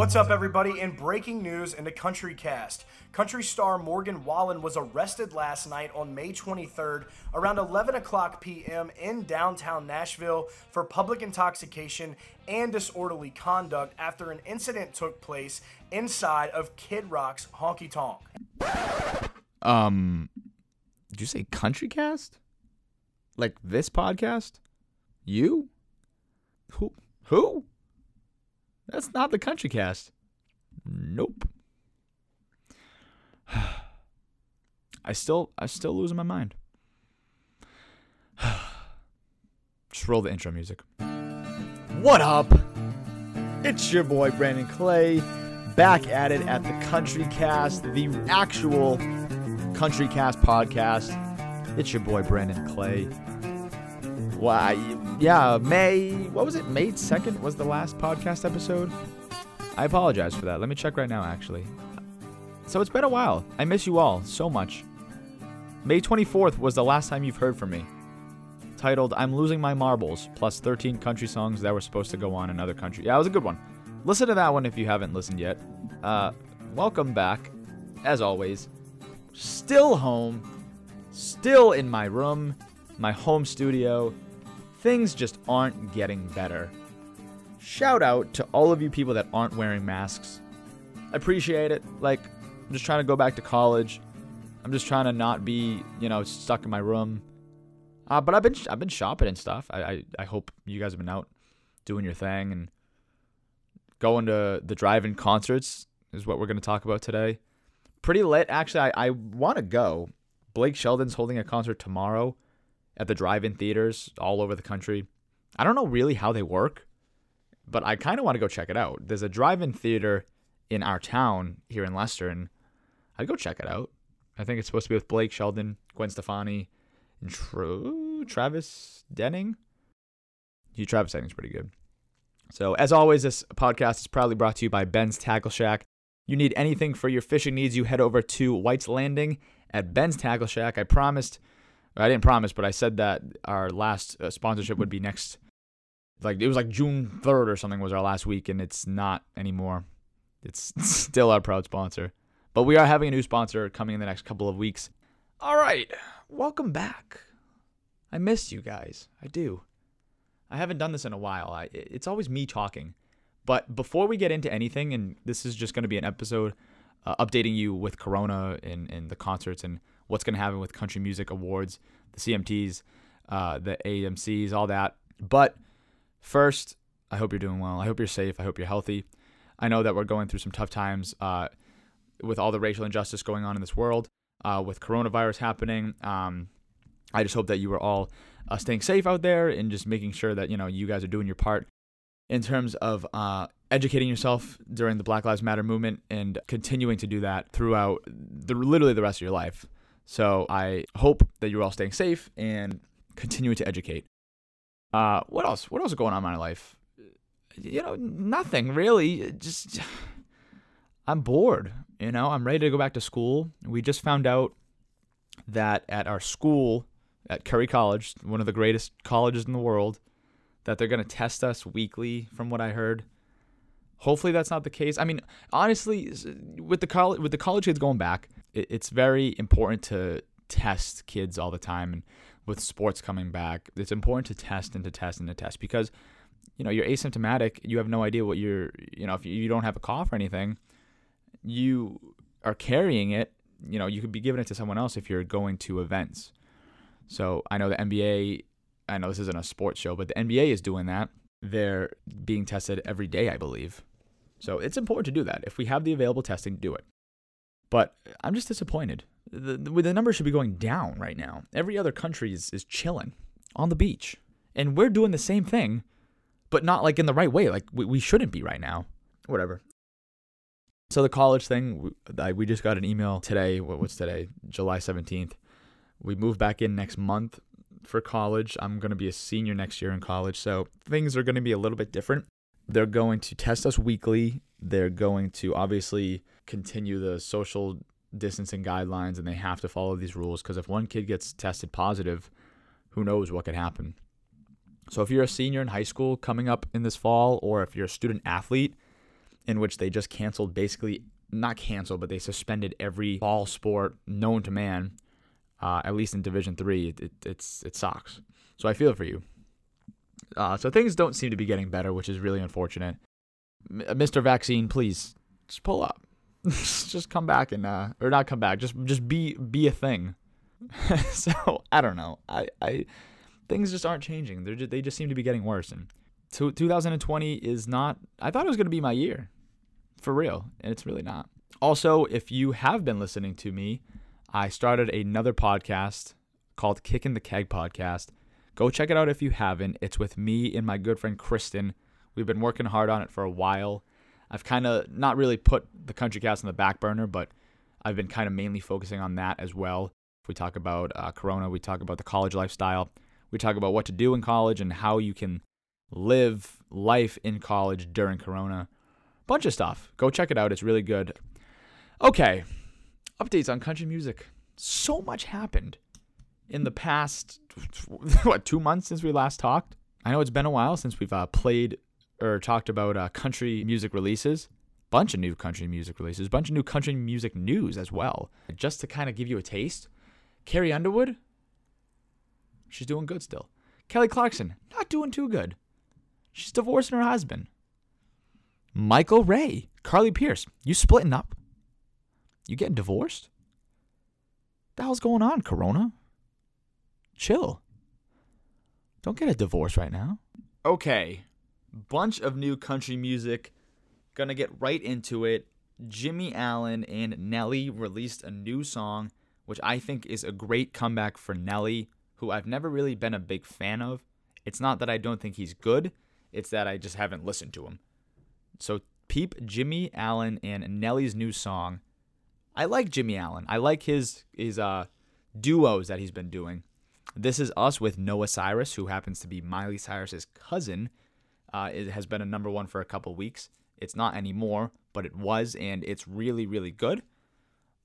What's up, everybody? In breaking news in the Country Cast, country star Morgan Wallen was arrested last night on May 23rd around 11 o'clock p.m. in downtown Nashville for public intoxication and disorderly conduct after an incident took place inside of Kid Rock's Honky Tonk. Um, did you say country cast? Like this podcast? You? Who? Who? That's not the country cast. Nope. I still, I still losing my mind. Just roll the intro music. What up? It's your boy Brandon Clay, back at it at the Country Cast, the actual Country Cast podcast. It's your boy Brandon Clay. Why? Yeah, May. What was it? May second was the last podcast episode. I apologize for that. Let me check right now, actually. So it's been a while. I miss you all so much. May 24th was the last time you've heard from me. Titled I'm Losing My Marbles, plus 13 country songs that were supposed to go on in other countries. Yeah, it was a good one. Listen to that one if you haven't listened yet. Uh, welcome back, as always. Still home, still in my room, my home studio. Things just aren't getting better. Shout out to all of you people that aren't wearing masks. I appreciate it. Like, I'm just trying to go back to college. I'm just trying to not be, you know, stuck in my room. Uh, but I've been I've been shopping and stuff. I, I I hope you guys have been out doing your thing and going to the drive-in concerts is what we're gonna talk about today. Pretty lit, actually. I I want to go. Blake Shelton's holding a concert tomorrow at the drive-in theaters all over the country. I don't know really how they work, but I kind of want to go check it out. There's a drive-in theater in our town here in Leicester, and I'd go check it out. I think it's supposed to be with Blake Shelton, Gwen Stefani, and Tr- Travis Denning. You Travis Denning's pretty good. So as always, this podcast is proudly brought to you by Ben's Tackle Shack. You need anything for your fishing needs, you head over to White's Landing at Ben's Tackle Shack. I promised, I didn't promise, but I said that our last uh, sponsorship would be next, like it was like June 3rd or something was our last week, and it's not anymore. It's still our proud sponsor. But we are having a new sponsor coming in the next couple of weeks. All right, welcome back. I missed you guys. I do. I haven't done this in a while. I, it's always me talking. But before we get into anything, and this is just going to be an episode uh, updating you with Corona and, and the concerts and what's going to happen with Country Music Awards, the CMTs, uh, the AMCs, all that. But first, I hope you're doing well. I hope you're safe. I hope you're healthy. I know that we're going through some tough times uh, with all the racial injustice going on in this world, uh, with coronavirus happening. Um, I just hope that you are all uh, staying safe out there and just making sure that you know you guys are doing your part in terms of uh, educating yourself during the Black Lives Matter movement and continuing to do that throughout the, literally the rest of your life. So I hope that you're all staying safe and continuing to educate. Uh, what else? What else is going on in my life? You know, nothing really. Just I'm bored. You know, I'm ready to go back to school. We just found out that at our school at Curry College, one of the greatest colleges in the world, that they're going to test us weekly from what I heard. Hopefully that's not the case. I mean, honestly, with the college with the college kids going back, it, it's very important to test kids all the time and with sports coming back, it's important to test and to test and to test because you know, you're asymptomatic, you have no idea what you're, you know, if you don't have a cough or anything, you are carrying it, you know, you could be giving it to someone else if you're going to events. So I know the NBA, I know this isn't a sports show, but the NBA is doing that. They're being tested every day, I believe. So it's important to do that. If we have the available testing, do it. But I'm just disappointed. The, the, the numbers should be going down right now. Every other country is, is chilling on the beach. And we're doing the same thing, but not like in the right way. Like we, we shouldn't be right now. Whatever. So the college thing, we just got an email today. What's today? July 17th. We move back in next month for college. I'm going to be a senior next year in college. So things are going to be a little bit different. They're going to test us weekly. They're going to obviously continue the social distancing guidelines and they have to follow these rules because if one kid gets tested positive, who knows what could happen. So if you're a senior in high school coming up in this fall or if you're a student athlete, in which they just canceled basically not canceled, but they suspended every fall sport known to man. Uh, at least in Division Three, it, it, it's it sucks. So I feel for you. Uh, so things don't seem to be getting better, which is really unfortunate. M- Mr. Vaccine, please just pull up. just come back and uh, or not come back. Just just be be a thing. so I don't know. I I things just aren't changing. They just, they just seem to be getting worse. And to, 2020 is not. I thought it was going to be my year, for real, and it's really not. Also, if you have been listening to me, I started another podcast called Kicking the Keg Podcast. Go check it out if you haven't. It's with me and my good friend Kristen. We've been working hard on it for a while. I've kind of not really put the country cast on the back burner, but I've been kind of mainly focusing on that as well. If we talk about uh, Corona, we talk about the college lifestyle, we talk about what to do in college and how you can live life in college during Corona. Bunch of stuff. Go check it out. It's really good. Okay, updates on country music. So much happened in the past, what, two months since we last talked? I know it's been a while since we've uh, played or talked about uh, country music releases. Bunch of new country music releases, bunch of new country music news as well. Just to kind of give you a taste, Carrie Underwood, she's doing good still. Kelly Clarkson, not doing too good. She's divorcing her husband. Michael Ray, Carly Pearce, you splitting up? You getting divorced? The hell's going on, Corona? Chill. Don't get a divorce right now. Okay, bunch of new country music. Gonna get right into it. Jimmy Allen and Nelly released a new song, which I think is a great comeback for Nelly, who I've never really been a big fan of. It's not that I don't think he's good, it's that I just haven't listened to him. So, peep Jimmy Allen and Nelly's new song. I like Jimmy Allen. I like his his uh duos that he's been doing. This is Us with Noah Cyrus, who happens to be Miley Cyrus's cousin. Uh, it has been a number one for a couple weeks. It's not anymore, but it was, and it's really, really good.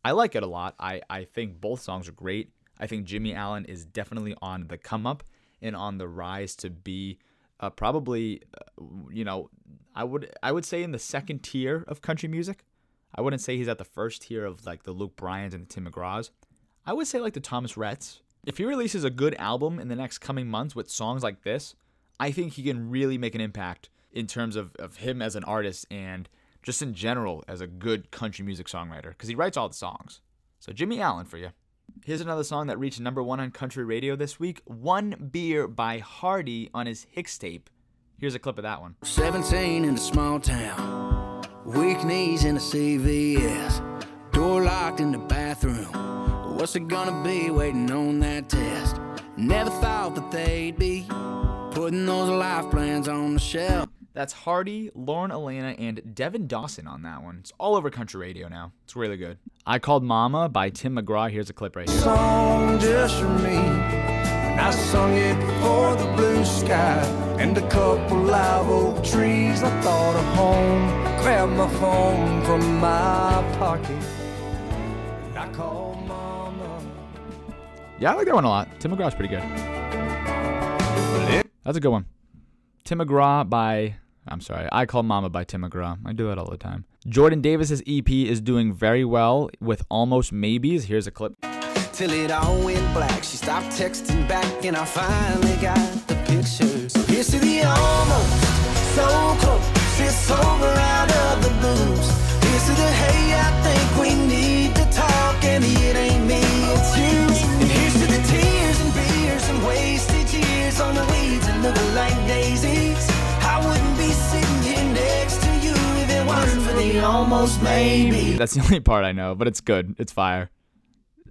I like it a lot. I, I think both songs are great. I think Jimmy Allen is definitely on the come up and on the rise to be uh, probably, uh, you know, I would I would say in the second tier of country music. I wouldn't say he's at the first tier of like the Luke Bryans and the Tim McGraws. I would say like the Thomas Rhetts. If he releases a good album in the next coming months with songs like this, I think he can really make an impact in terms of, of him as an artist and just in general as a good country music songwriter because he writes all the songs. So Jimmy Allen for you. Here's another song that reached number one on country radio this week One Beer by Hardy on his Hixtape. Here's a clip of that one. 17 in a small town, weak knees in a CVS, door locked in the bathroom. What's it gonna be waiting on that test? Never thought that they'd be putting those life plans on the shelf. That's Hardy, Lauren Alaina, and Devin Dawson on that one. It's all over country radio now. It's really good. I Called Mama by Tim McGraw. Here's a clip right here. song just for me. And I sung it for the blue sky and a couple live oak trees. I thought of home, grabbed my phone from my pocket. Yeah, I like that one a lot. Tim McGraw's pretty good. That's a good one. Tim McGraw by I'm sorry, I Call Mama by Tim McGraw. I do that all the time. Jordan Davis's EP is doing very well with almost maybes. Here's a clip. Till it all went black, she stopped texting back, and I finally got the picture. So here's to the almost, so close, it's over out of the. Wasn't for the almost maybe. That's the only part I know, but it's good. It's fire.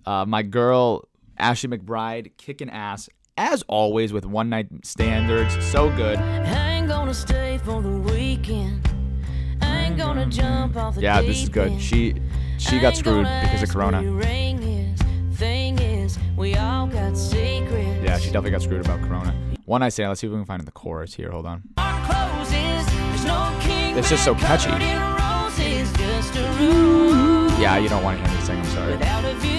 Uh, my girl Ashley McBryde kicking ass as always with one night standards. So good. I ain't gonna stay for the weekend. I ain't gonna jump off the Yeah, this is good. She she got screwed because of Corona. is. Is, we all got secrets. Yeah, she definitely got screwed about Corona. One night stand. Let's see if we can find in the chorus here. Hold on. Our closes, no king It's just so catchy. Yeah, you don't want to hear me sing. I'm sorry. without a view.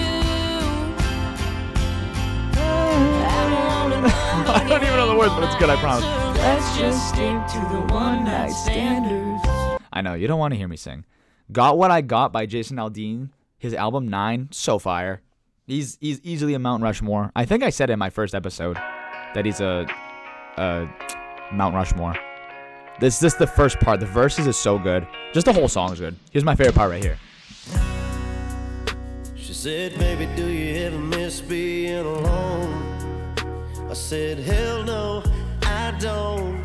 I don't I don't even know the words, but it's good, I promise. Let's just stick to the one night standards. I know you don't want to hear me sing. Got What I Got by Jason Aldean. His album Nine, so fire. He's he's easily a Mount Rushmore. I think I said in my first episode that he's a, a Mount Rushmore. This this the first part. The verses is so good. Just the whole song is good. Here's my favorite part right here. She said, Baby, do you ever miss being alone? I said, Hell no, I don't.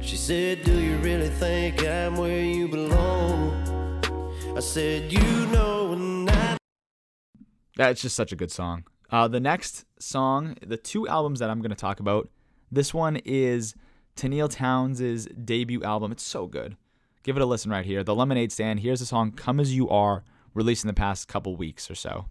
She said, Do you really think I'm where you belong? I said, You know, and I That's just such a good song. Uh, the next song, the two albums that I'm going to talk about, this one is Tenille Townes' debut album. It's so good. Give it a listen right here. The Lemonade Stand. Here's the song Come As You Are, released in the past couple weeks or so.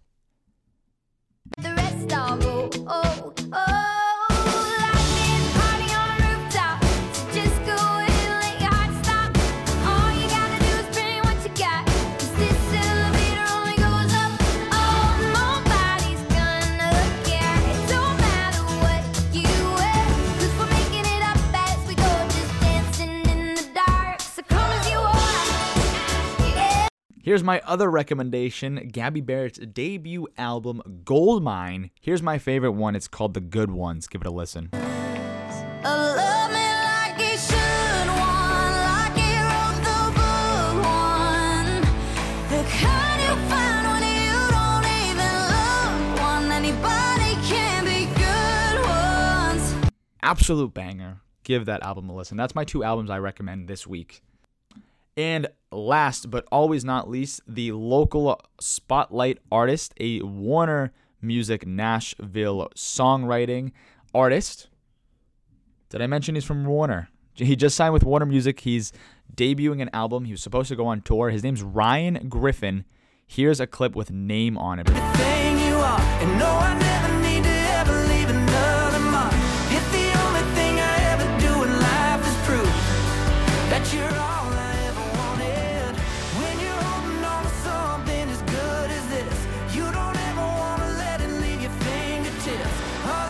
Here's my other recommendation Gabby Barrett's debut album, Goldmine. Here's my favorite one. It's called The Good Ones. Give it a listen. Love me like it should, one like it wrote the book, one. The kind you find when you don't even look, one. Anybody can be good ones. absolute banger. Give that album a listen. That's my two albums I recommend this week. And last but always not least, the local spotlight artist, a Warner Music Nashville songwriting artist. Did I mention he's from Warner? He just signed with Warner Music. He's debuting an album. He was supposed to go on tour. His name's Ryan Griffin. Here's a clip with name on it.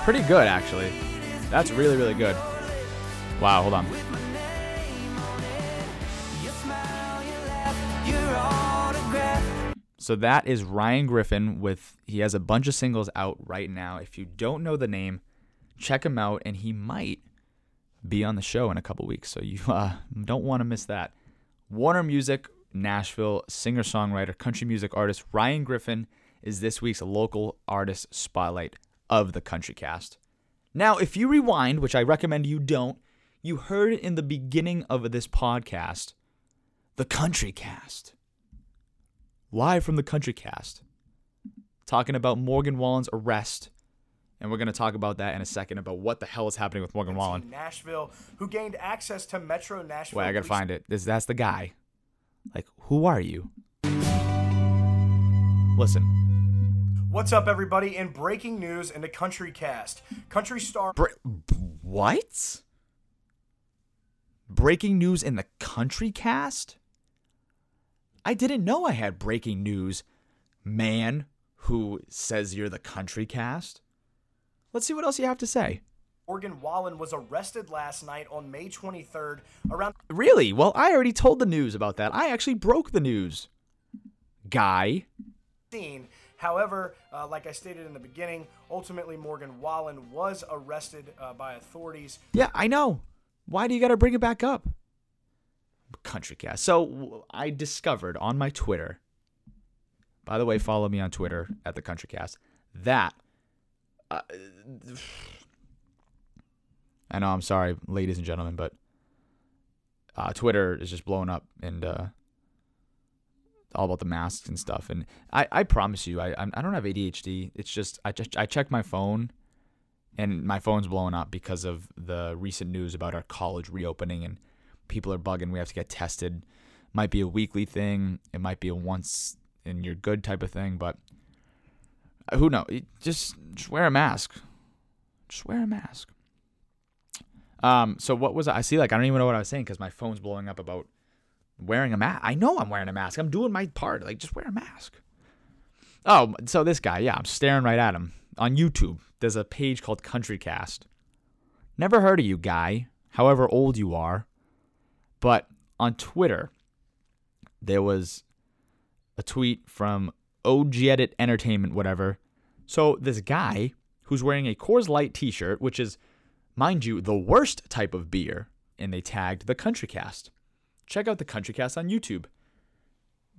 Pretty good, actually. That's really, really good. Wow, hold on. So that is Ryan Griffin with he has a bunch of singles out right now. If you don't know the name, check him out and he might be on the show in a couple weeks. So you uh, don't want to miss that. Warner Music Nashville singer-songwriter, country music artist Ryan Griffin is this week's local artist spotlight of the Country Cast. Now, if you rewind, which I recommend you don't, you heard in the beginning of this podcast, the Country Cast live from the Country Cast, talking about Morgan Wallen's arrest. And we're going to talk about that in a second about what the hell is happening with Morgan Wallen. Nashville, who gained access to Metro Nashville. Wait, I got to find it. This, that's the guy. Like, who are you? Listen. What's up, everybody? In breaking news in the Country Cast, country star Bre- what? Breaking news in the Country Cast? I didn't know I had breaking news, man who says you're the Country Cast. Let's see what else you have to say. Morgan Wallen was arrested last night on May 23rd around Really? Well, I already told the news about that. I actually broke the news. Guy. scene. However, uh, like I stated in the beginning, ultimately Morgan Wallen was arrested uh, by authorities. Yeah, I know. Why do you got to bring it back up? Country cast. So I discovered on my Twitter. By the way, follow me on Twitter at the Country Cast. That. Uh, I know. I'm sorry, ladies and gentlemen, but uh, Twitter is just blowing up and uh, all about the masks and stuff. And I, I promise you, I, I'm- don't have ADHD. It's just I just I check my phone and my phone's blowing up because of the recent news about our college reopening and people are bugging. We have to get tested. Might be a weekly thing. It might be a once and you're good type of thing but uh, who knows just just wear a mask. Just wear a mask. Um so what was I, I see like i don't even know what i was saying because my phone's blowing up about wearing a mask i know i'm wearing a mask i'm doing my part like just wear a mask Oh, so this guy, yeah, I'm staring right at him. On YouTube, there's a page called Countrycast. Never heard of you, guy, however old you are. But on Twitter, there was a tweet from OG Edit Entertainment, whatever. So this guy who's wearing a Coors Light T-shirt, which is, mind you, the worst type of beer, and they tagged the Country Cast. Check out the Country Cast on YouTube.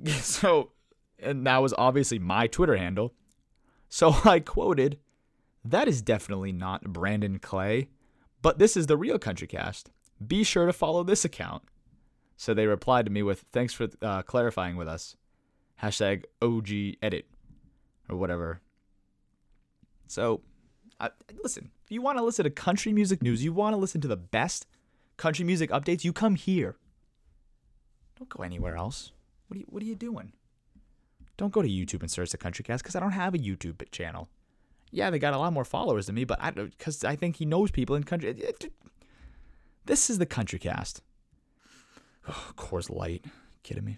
So, and that was obviously my Twitter handle. So I quoted, "That is definitely not Brandon Clay, but this is the real Country Cast. Be sure to follow this account." So they replied to me with, "Thanks for uh, clarifying with us." Hashtag OG edit or whatever. So, listen, if you want to listen to country music news, you want to listen to the best country music updates, you come here. Don't go anywhere else. What are you, what are you doing? Don't go to YouTube and search the Country Cast because I don't have a YouTube channel. Yeah, they got a lot more followers than me, but I because I think he knows people in country. Eh, this is the Country Cast. Oh, Coors Light, kidding me.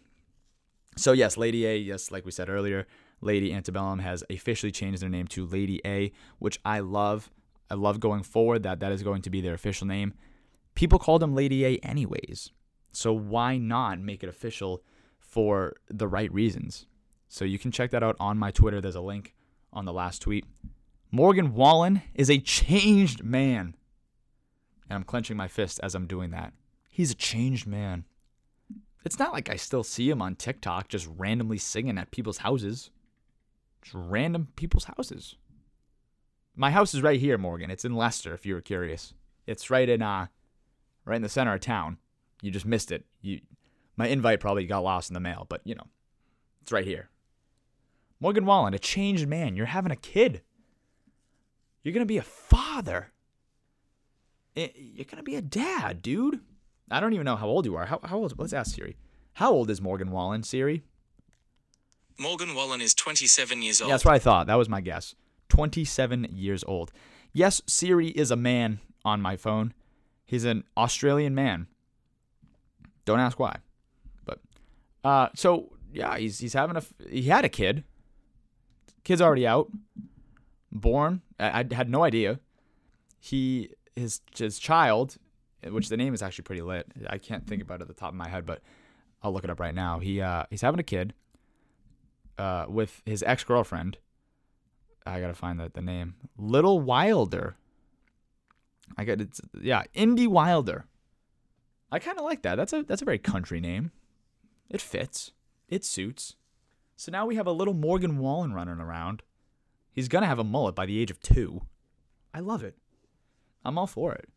So yes, Lady A, yes, like we said earlier, Lady Antebellum has officially changed their name to Lady A, which I love. I love going forward that that is going to be their official name. People called them Lady A anyways. So why not make it official for the right reasons? So you can check that out on my Twitter. There's a link on the last tweet. Morgan Wallen is a changed man. And I'm clenching my fist as I'm doing that. He's a changed man. It's not like I still see him on TikTok just randomly singing at people's houses. Just random people's houses. My house is right here, Morgan. It's in Leicester, if you were curious. It's right in uh right in the center of town. You just missed it. You my invite probably got lost in the mail, but you know, it's right here. Morgan Wallen, a changed man. You're having a kid. You're gonna be a father. You're gonna be a dad, dude. I don't even know how old you are. How, how old? Let's ask Siri. How old is Morgan Wallen, Siri? Morgan Wallen is 27 years old. Yeah, that's what I thought. That was my guess. 27 years old. Yes, Siri is a man on my phone. He's an Australian man. Don't ask why. But uh so yeah, he's he's having a he had a kid. Kid's already out. Born. I, I had no idea. He his his child, which the name is actually pretty lit. I can't think about it at the top of my head, but I'll look it up right now. He uh he's having a kid uh, with his ex girlfriend. I gotta find the, the name. Little Wilder. I got it's yeah, Indy Wilder. I kind of like that. That's a that's a very country name. It fits. It suits. So now we have a little Morgan Wallen running around. He's gonna have a mullet by the age of two. I love it. I'm all for it.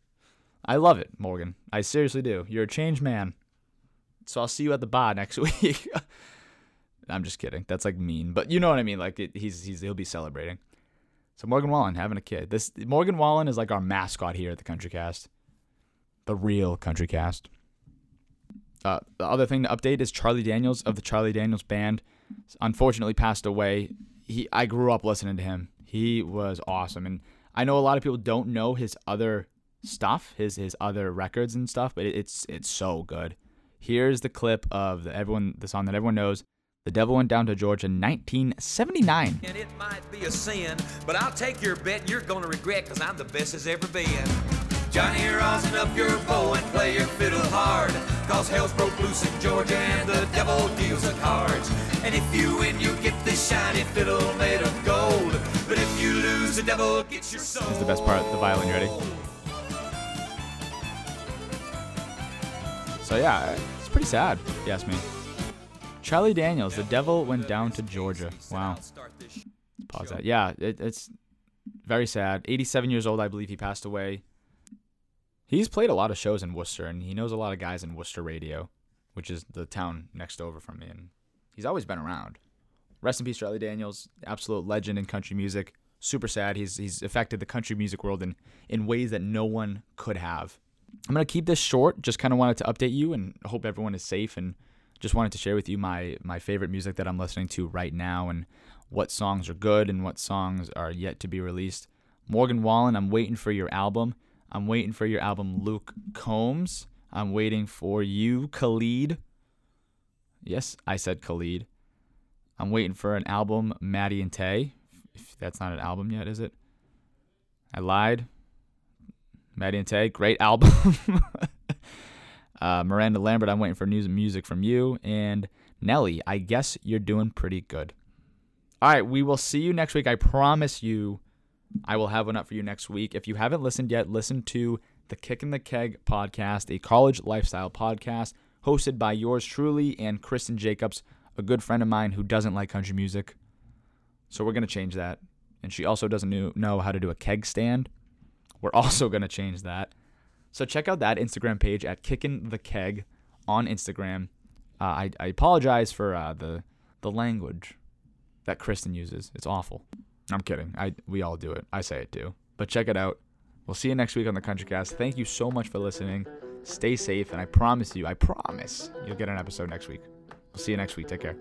I love it, Morgan. I seriously do. You're a changed man. So I'll see you at the bar next week. I'm just kidding. That's like mean, but you know what I mean. Like it, he's he's he'll be celebrating. So Morgan Wallen having a kid. This Morgan Wallen is like our mascot here at the Country Cast, the real Country Cast. Uh, the other thing to update is Charlie Daniels of the Charlie Daniels Band, unfortunately passed away. He I grew up listening to him. He was awesome, and I know a lot of people don't know his other stuff, his his other records and stuff, but it, it's it's so good. Here's the clip of the everyone the song that everyone knows. The Devil Went Down to Georgia, in 1979. And it might be a sin, but I'll take your bet you're gonna regret, cause I'm the best as ever been. Johnny, rosin up your bow and play your fiddle hard. Cause hell's broke loose in Georgia and the devil deals the cards. And if you win, you get this shiny fiddle made of gold. But if you lose, the devil gets your soul. This is the best part, the violin. You ready? So yeah, it's pretty sad, if you ask me. Charlie Daniels, The Devil Went Down to Georgia. Wow. Pause that. Yeah, it, it's very sad. 87 years old, I believe he passed away. He's played a lot of shows in Worcester, and he knows a lot of guys in Worcester Radio, which is the town next over from me. And he's always been around. Rest in peace, Charlie Daniels, absolute legend in country music. Super sad. He's he's affected the country music world in in ways that no one could have. I'm gonna keep this short. Just kind of wanted to update you and hope everyone is safe and just wanted to share with you my my favorite music that I'm listening to right now and what songs are good and what songs are yet to be released. Morgan Wallen, I'm waiting for your album. I'm waiting for your album, Luke Combs. I'm waiting for you, Khalid. Yes, I said Khalid. I'm waiting for an album, Maddie and Tay. If that's not an album yet, is it? I lied. Maddie and Tay, great album. Uh, Miranda Lambert, I'm waiting for news and music from you. And Nelly, I guess you're doing pretty good. All right, we will see you next week. I promise you, I will have one up for you next week. If you haven't listened yet, listen to the Kick in the Keg podcast, a college lifestyle podcast hosted by yours truly and Kristen Jacobs, a good friend of mine who doesn't like country music. So we're going to change that. And she also doesn't know how to do a keg stand. We're also going to change that. So check out that Instagram page at Kickin' the Keg on Instagram. Uh, I, I apologize for uh, the the language that Kristen uses. It's awful. I'm kidding. I we all do it. I say it too. But check it out. We'll see you next week on the Country Cast. Thank you so much for listening. Stay safe, and I promise you, I promise you'll get an episode next week. We'll see you next week. Take care.